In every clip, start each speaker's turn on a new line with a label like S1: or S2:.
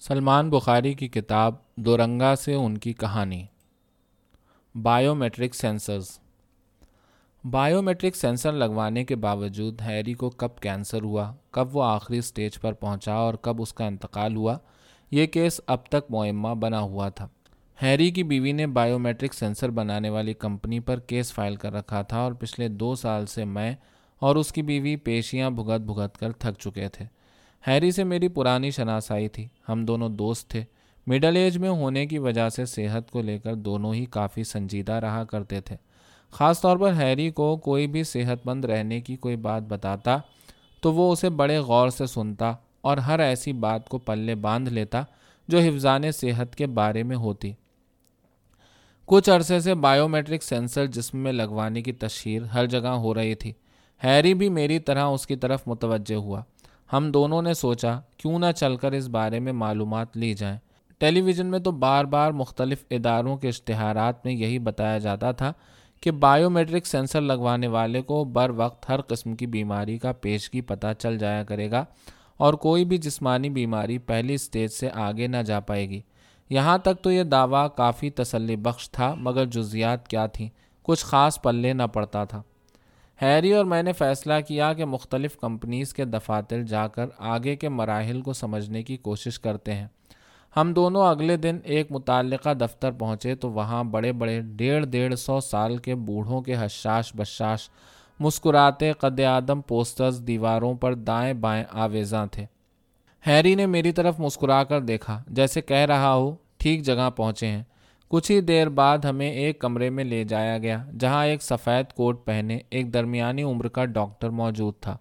S1: سلمان بخاری کی کتاب دورنگا سے ان کی کہانی۔ Biometric sensors biometric sensor لگوانے کے باوجود ہیری کو کب کینسر ہوا، کب وہ آخری سٹیج پر پہنچا اور کب اس کا انتقال ہوا، یہ کیس اب تک معمہ بنا ہوا تھا۔ ہیری کی بیوی نے بائیو میٹرک سینسر بنانے والی کمپنی پر کیس فائل کر رکھا تھا اور پچھلے دو سال سے میں اور اس کی بیوی پیشیاں بھگت بھگت کر تھک چکے تھے۔ ہیری سے میری پرانی شناسائی تھی۔ ہم دونوں دوست تھے۔ مڈل ایج میں ہونے کی وجہ سے صحت کو لے کر دونوں ہی کافی سنجیدہ رہا کرتے تھے۔ خاص طور پر ہیری کو کوئی بھی صحت مند رہنے کی کوئی بات بتاتا تو وہ اسے بڑے غور سے سنتا اور ہر ایسی بات کو پلے باندھ لیتا جو حفظان صحت کے بارے میں ہوتی۔ کچھ عرصے سے بائیو میٹرک سینسر جسم میں لگوانے کی تشہیر ہر جگہ ہو رہی تھی۔ ہیری بھی میری طرح اس کی طرف متوجہ ہوا۔ ہم دونوں نے سوچا کیوں نہ چل کر اس بارے میں معلومات لی جائیں۔ ٹیلی ویژن میں تو بار بار مختلف اداروں کے اشتہارات میں یہی بتایا جاتا تھا کہ بائیو میٹرک سینسر لگوانے والے کو بر وقت ہر قسم کی بیماری کا پیشگی پتہ چل جایا کرے گا اور کوئی بھی جسمانی بیماری پہلی سٹیج سے آگے نہ جا پائے گی۔ یہاں تک تو یہ دعویٰ کافی تسلی بخش تھا، مگر جزیات کیا تھیں؟ کچھ خاص پلے نہ پڑتا تھا۔ ہیری اور میں نے فیصلہ کیا کہ مختلف کمپنیز کے دفاتر جا کر آگے کے مراحل کو سمجھنے کی کوشش کرتے ہیں۔ ہم دونوں اگلے دن ایک متعلقہ دفتر پہنچے تو وہاں بڑے بڑے ڈیڑھ ڈیڑھ سو سال کے بوڑھوں کے حشاش بشاش مسکراتے قد آدم پوسٹرز دیواروں پر دائیں بائیں آویزاں تھے۔ ہیری نے میری طرف مسکرا کر دیکھا، جیسے کہہ رہا ہو، ٹھیک جگہ پہنچے ہیں۔ کچھ ہی دیر بعد ہمیں ایک کمرے میں لے جایا گیا، جہاں ایک سفید کوٹ پہنے ایک درمیانی عمر کا ڈاکٹر موجود تھا۔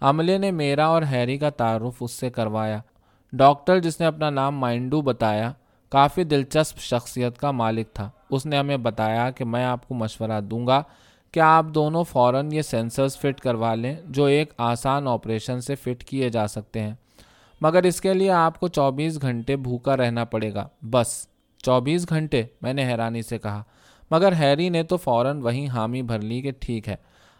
S1: عملے نے میرا اور ہیری کا تعارف اس سے کروایا۔ ڈاکٹر، جس نے اپنا نام مائنڈو بتایا، کافی دلچسپ شخصیت کا مالک تھا۔ اس نے ہمیں بتایا کہ میں آپ کو مشورہ دوں گا کہ آپ دونوں فوراً یہ سینسرز فٹ کروا لیں جو ایک آسان آپریشن سے فٹ کیے جا سکتے ہیں۔ مگر اس کے لیے آپ کو چوبیس گھنٹے بھوکا رہنا پڑے گا، بس۔ چوبیس گھنٹے میں نے حیرانی سے کہا، مگر ہیری نے تو فوراً وہیں حامی بھر لی کہ ٹھیک ہے۔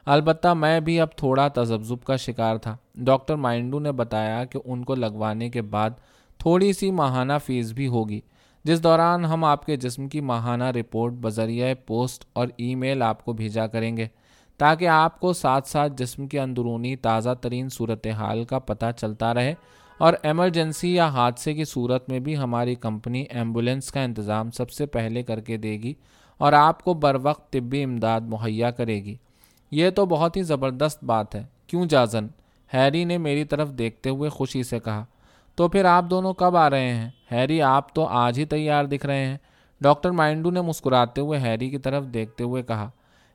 S1: البتہ میں بھی اب تھوڑا تذبذب کا شکار تھا۔ ڈاکٹر مائنڈو نے بتایا کہ ان کو لگوانے کے بعد تھوڑی سی ماہانہ فیس بھی ہوگی، جس دوران ہم آپ کے جسم کی ماہانہ رپورٹ، بذریعہ پوسٹ اور ای میل آپ کو بھیجا کریں گے، تاکہ آپ کو ساتھ ساتھ جسم کی اندرونی تازہ ترین صورتحال کا پتہ چلتا رہے اور ایمرجنسی یا حادثے کی صورت میں بھی ہماری کمپنی ایمبولینس کا انتظام سب سے پہلے کر کے دے گی اور آپ کو بر وقت طبی امداد مہیا کرے گی۔ یہ تو بہت ہی زبردست بات ہے۔ کیوں جازن؟ ہیری نے میری طرف دیکھتے ہوئے خوشی سے کہا۔ تو پھر آپ دونوں کب آ رہے ہیں؟ ہیری، آپ تو آج ہی تیار دکھ رہے ہیں۔ ڈاکٹر مائنڈو نے مسکراتے ہوئے ہیری کی طرف دیکھتے ہوئے کہا۔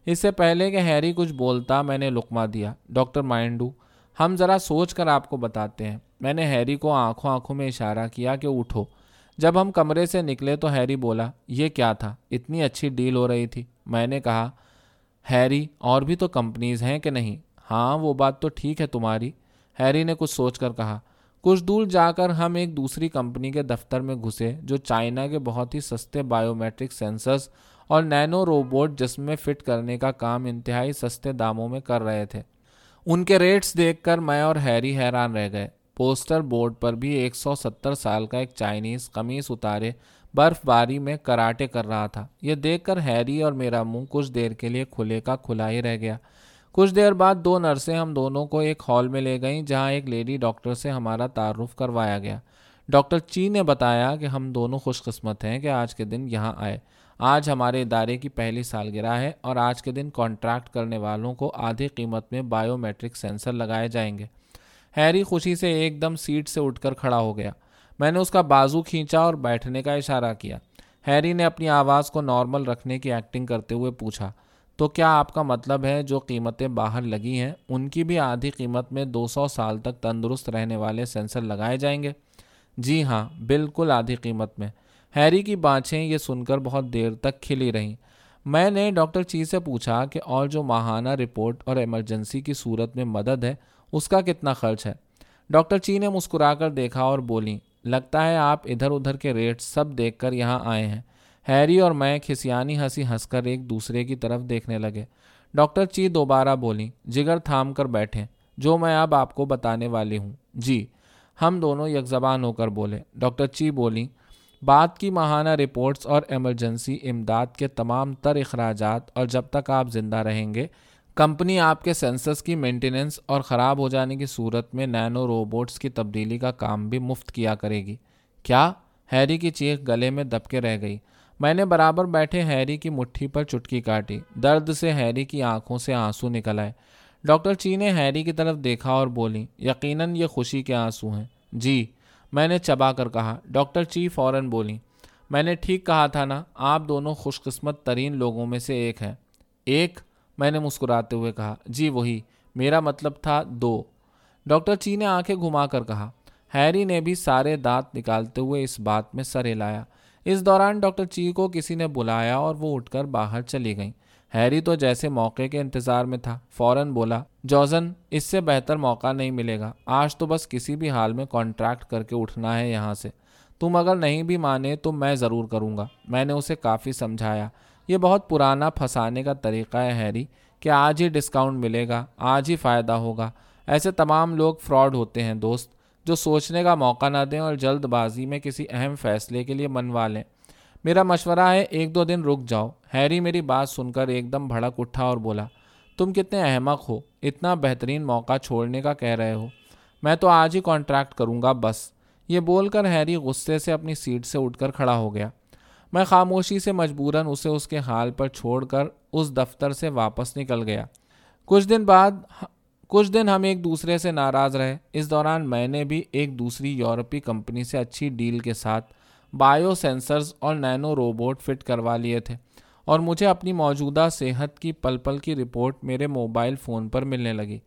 S1: اس سے پہلے کہ ہیری کچھ بولتا میں نے لقمہ دیا۔ ڈاکٹر مائنڈو، ہم ذرا سوچ کر آپ کو بتاتے ہیں۔ میں نے ہیری کو آنکھوں آنکھوں میں اشارہ کیا کہ اٹھو۔ جب ہم کمرے سے نکلے تو ہیری بولا، یہ کیا تھا؟ اتنی اچھی ڈیل ہو رہی تھی۔ میں نے کہا ہیری اور بھی تو کمپنیز ہیں کہ نہیں؟ ہاں وہ بات تو ٹھیک ہے تمہاری۔ ہیری نے کچھ سوچ کر کہا، کچھ دور جا کر ہم ایک دوسری کمپنی کے دفتر میں گھسے، جو چائنا کے بہت ہی سستے بائیو میٹرک سینسرز اور نینو روبوٹ جسم میں فٹ کرنے کا کام انتہائی سستے داموں میں کر رہے تھے۔ ان کے ریٹس دیکھ کر میں اور ہیری حیران رہ گئے۔ پوسٹر بورڈ پر بھی ایک سو ستر سال کا ایک چائنیز قمیص اتارے برف باری میں کراٹے کر رہا تھا۔ یہ دیکھ کر ہیری اور میرا منہ کچھ دیر کے لیے کھلے کا کھلا ہی رہ گیا۔ کچھ دیر بعد دو نرسیں ہم دونوں کو ایک ہال میں لے گئیں، جہاں ایک لیڈی ڈاکٹر سے ہمارا تعارف کروایا گیا۔ ڈاکٹر چی نے بتایا کہ ہم دونوں خوش قسمت ہیں کہ آج کے دن یہاں آئے۔ آج ہمارے ادارے کی پہلی سالگرہ ہے اور آج کے دن کانٹریکٹ کرنے والوں کو آدھی قیمت میں بائیو میٹرک سینسر لگائے جائیں گے۔ ہیری خوشی سے ایک دم سیٹ سے اٹھ کر کھڑا ہو گیا۔ میں نے اس کا بازو کھینچا اور بیٹھنے کا اشارہ کیا۔ ہیری نے اپنی آواز کو نارمل رکھنے کی ایکٹنگ کرتے ہوئے پوچھا، تو کیا آپ کا مطلب ہے جو قیمتیں باہر لگی ہیں، ان کی بھی آدھی قیمت میں دو سو سال تک تندرست رہنے والے سینسر لگائے جائیں گے؟ جی ہاں بالکل آدھی قیمت میں۔ ہیری کی بانچیں یہ سن کر بہت دیر تک کھلی رہیں۔ میں نے ڈاکٹر چی سے پوچھا کہ اور جو ماہانہ رپورٹ اور ایمرجنسی کی صورت میں مدد ہے اس کا کتنا خرچ ہے؟ ڈاکٹر چی نے مسکرا کر دیکھا اور بولی، لگتا ہے آپ ادھر ادھر کے ریٹ سب دیکھ کر یہاں آئے ہیں۔ ہیری اور میں کھسیانی ہنسی ہنس کر ایک دوسرے کی طرف دیکھنے لگے۔ ڈاکٹر چی دوبارہ بولی، جگر تھام کر بیٹھے، جو میں اب آپ کو بتانے والی ہوں۔ جی ہم دونوں یک زبان ہو کر بولے۔ ڈاکٹر چی بولی بات کی ماہانہ رپورٹس اور ایمرجنسی امداد کے تمام تر اخراجات اور جب تک آپ زندہ رہیں گے کمپنی آپ کے سینسس کی مینٹیننس اور خراب ہو جانے کی صورت میں نینو روبوٹس کی تبدیلی کا کام بھی مفت کیا کرے گی۔ کیا؟ ہیری کی چیخ گلے میں دب کے رہ گئی۔ میں نے برابر بیٹھے ہیری کی مٹھی پر چٹکی کاٹی۔ درد سے ہیری کی آنکھوں سے آنسو نکل آئے۔ ڈاکٹر چی نے ہیری کی طرف دیکھا اور بولی، یقیناً یہ خوشی کے آنسو ہیں۔ جی میں نے چبا کر کہا۔ ڈاکٹر چی فوراً بولی، میں نے ٹھیک کہا تھا نا، آپ دونوں خوش قسمت ترین لوگوں میں سے ایک ہیں۔ ایک؟ میں نے مسکراتے ہوئے کہا جی وہی، میرا مطلب تھا دو۔ ڈاکٹر چی نے آنکھیں گھما کر کہا، ہیری نے بھی سارے دانت نکالتے ہوئے اس بات میں سر ہلایا۔ اس دوران ڈاکٹر چی کو کسی نے بلایا اور وہ اٹھ کر باہر چلی گئیں۔ ہیری تو جیسے موقع کے انتظار میں تھا۔ فوراً بولا، جوزن، اس سے بہتر موقع نہیں ملے گا۔ آج تو بس کسی بھی حال میں کانٹریکٹ کر کے اٹھنا ہے یہاں سے۔ تم اگر نہیں بھی مانے تو میں ضرور کروں گا۔ میں نے اسے کافی سمجھایا۔ یہ بہت پرانا پھنسانے کا طریقہ ہے ہیری، کہ آج ہی ڈسکاؤنٹ ملے گا، آج ہی فائدہ ہوگا۔ ایسے تمام لوگ فراڈ ہوتے ہیں، دوست، جو سوچنے کا موقع نہ دیں اور جلد بازی میں کسی اہم فیصلے کے لیے منوا لیں۔ میرا مشورہ ہے، ایک دو دن رک جاؤ۔ ہیری میری بات سن کر ایک دم بھڑک اٹھا اور بولا، تم کتنے احمق ہو، اتنا بہترین موقع چھوڑنے کا کہہ رہے ہو۔ میں تو آج ہی کانٹریکٹ کروں گا، بس۔ یہ بول کر ہیری غصے سے اپنی سیٹ سے اٹھ کر کھڑا ہو گیا۔ میں خاموشی سے مجبوراً اسے اس کے حال پر چھوڑ کر اس دفتر سے واپس نکل گیا۔ کچھ دن بعد، کچھ دن ہم ایک دوسرے سے ناراض رہے۔ اس دوران میں نے بھی ایک دوسری یورپی کمپنی سے اچھی ڈیل کے ساتھ بایو سینسرز اور نینو روبوٹ فٹ کروا لیے تھے اور مجھے اپنی موجودہ صحت کی پل پل کی رپورٹ میرے موبائل فون پر ملنے لگی۔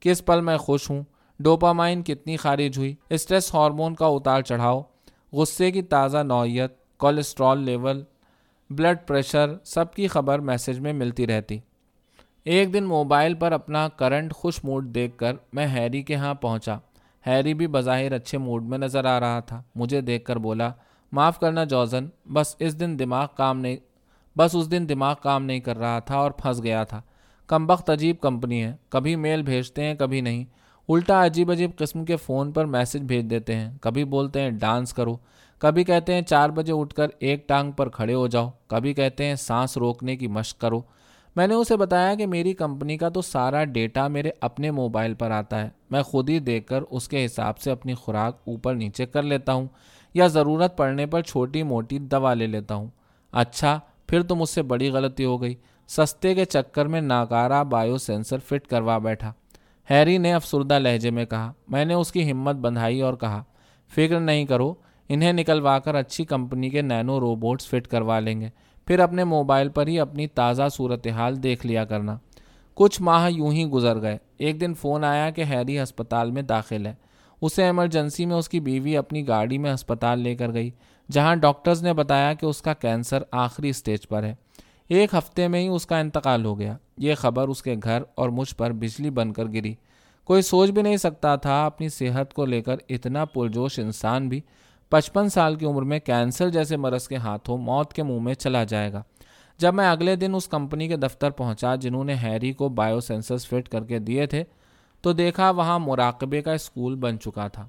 S1: کس پل میں خوش ہوں؟ ڈوپامائن کتنی خارج ہوئی؟ اسٹریس ہارمون کا اتار چڑھاؤ؟ غصے کی تازہ نوعیت؟ کولیسٹرول لیول بلڈ پریشر سب کی خبر میسج میں ملتی رہتی۔ ایک دن موبائل پر اپنا کرنٹ خوش موڈ دیکھ کر میں ہیری کے ہاں پہنچا۔ ہیری بھی بظاہر اچھے موڈ میں نظر آ رہا تھا۔ مجھے دیکھ کر بولا، معاف کرنا جوزن، بس اس دن دماغ کام نہیں، بس اس دن دماغ کام نہیں کر رہا تھا اور پھنس گیا تھا۔ کم بخت عجیب کمپنی ہے، کبھی میل بھیجتے ہیں، کبھی نہیں۔ الٹا عجیب عجیب قسم کے فون پر میسج بھیج دیتے ہیں۔ کبھی بولتے ہیں، ڈانس کرو کبھی کہتے ہیں چار بجے اٹھ کر ایک ٹانگ پر کھڑے ہو جاؤ، کبھی کہتے ہیں سانس روکنے کی مشق کرو۔ میں نے اسے بتایا کہ میری کمپنی کا تو سارا ڈیٹا میرے اپنے موبائل پر آتا ہے۔ میں خود ہی دیکھ کر اس کے حساب سے اپنی خوراک اوپر نیچے کر لیتا ہوں یا ضرورت پڑنے پر چھوٹی موٹی دوا لے لیتا ہوں۔ اچھا پھر تو مجھ سے بڑی غلطی ہو گئی۔ سستے کے چکر میں ناکارہ بایو سینسر فٹ کروا بیٹھا۔ ہیری نے افسردہ لہجے میں کہا، میں نے اس کی ہمت بندھائی اور کہا، فکر نہیں کرو انہیں نکلوا کر اچھی کمپنی کے نینو روبوٹس فٹ کروا لیں گے۔ پھر اپنے موبائل پر ہی اپنی تازہ صورتحال دیکھ لیا کرنا۔ کچھ ماہ یوں ہی گزر گئے۔ ایک دن فون آیا کہ ہیری ہسپتال میں داخل ہے۔ اسے ایمرجنسی میں اس کی بیوی اپنی گاڑی میں ہسپتال لے کر گئی، جہاں ڈاکٹرز نے بتایا کہ اس کا کینسر آخری اسٹیج پر ہے۔ ایک ہفتے میں ہی اس کا انتقال ہو گیا۔ یہ خبر اس کے گھر اور مجھ پر بجلی بن کر گری۔ کوئی سوچ بھی نہیں سکتا تھا، اپنی صحت کو لے کر اتنا پرجوش انسان بھی۔ پچپن سال کی عمر میں کینسر جیسے مرض کے ہاتھوں موت کے منہ میں چلا جائے گا۔ جب میں اگلے دن اس کمپنی کے دفتر پہنچا جنہوں نے ہیری کو بایو سینسرز فٹ کر کے دیے تھے، تو دیکھا وہاں مراقبے کا اسکول بن چکا تھا۔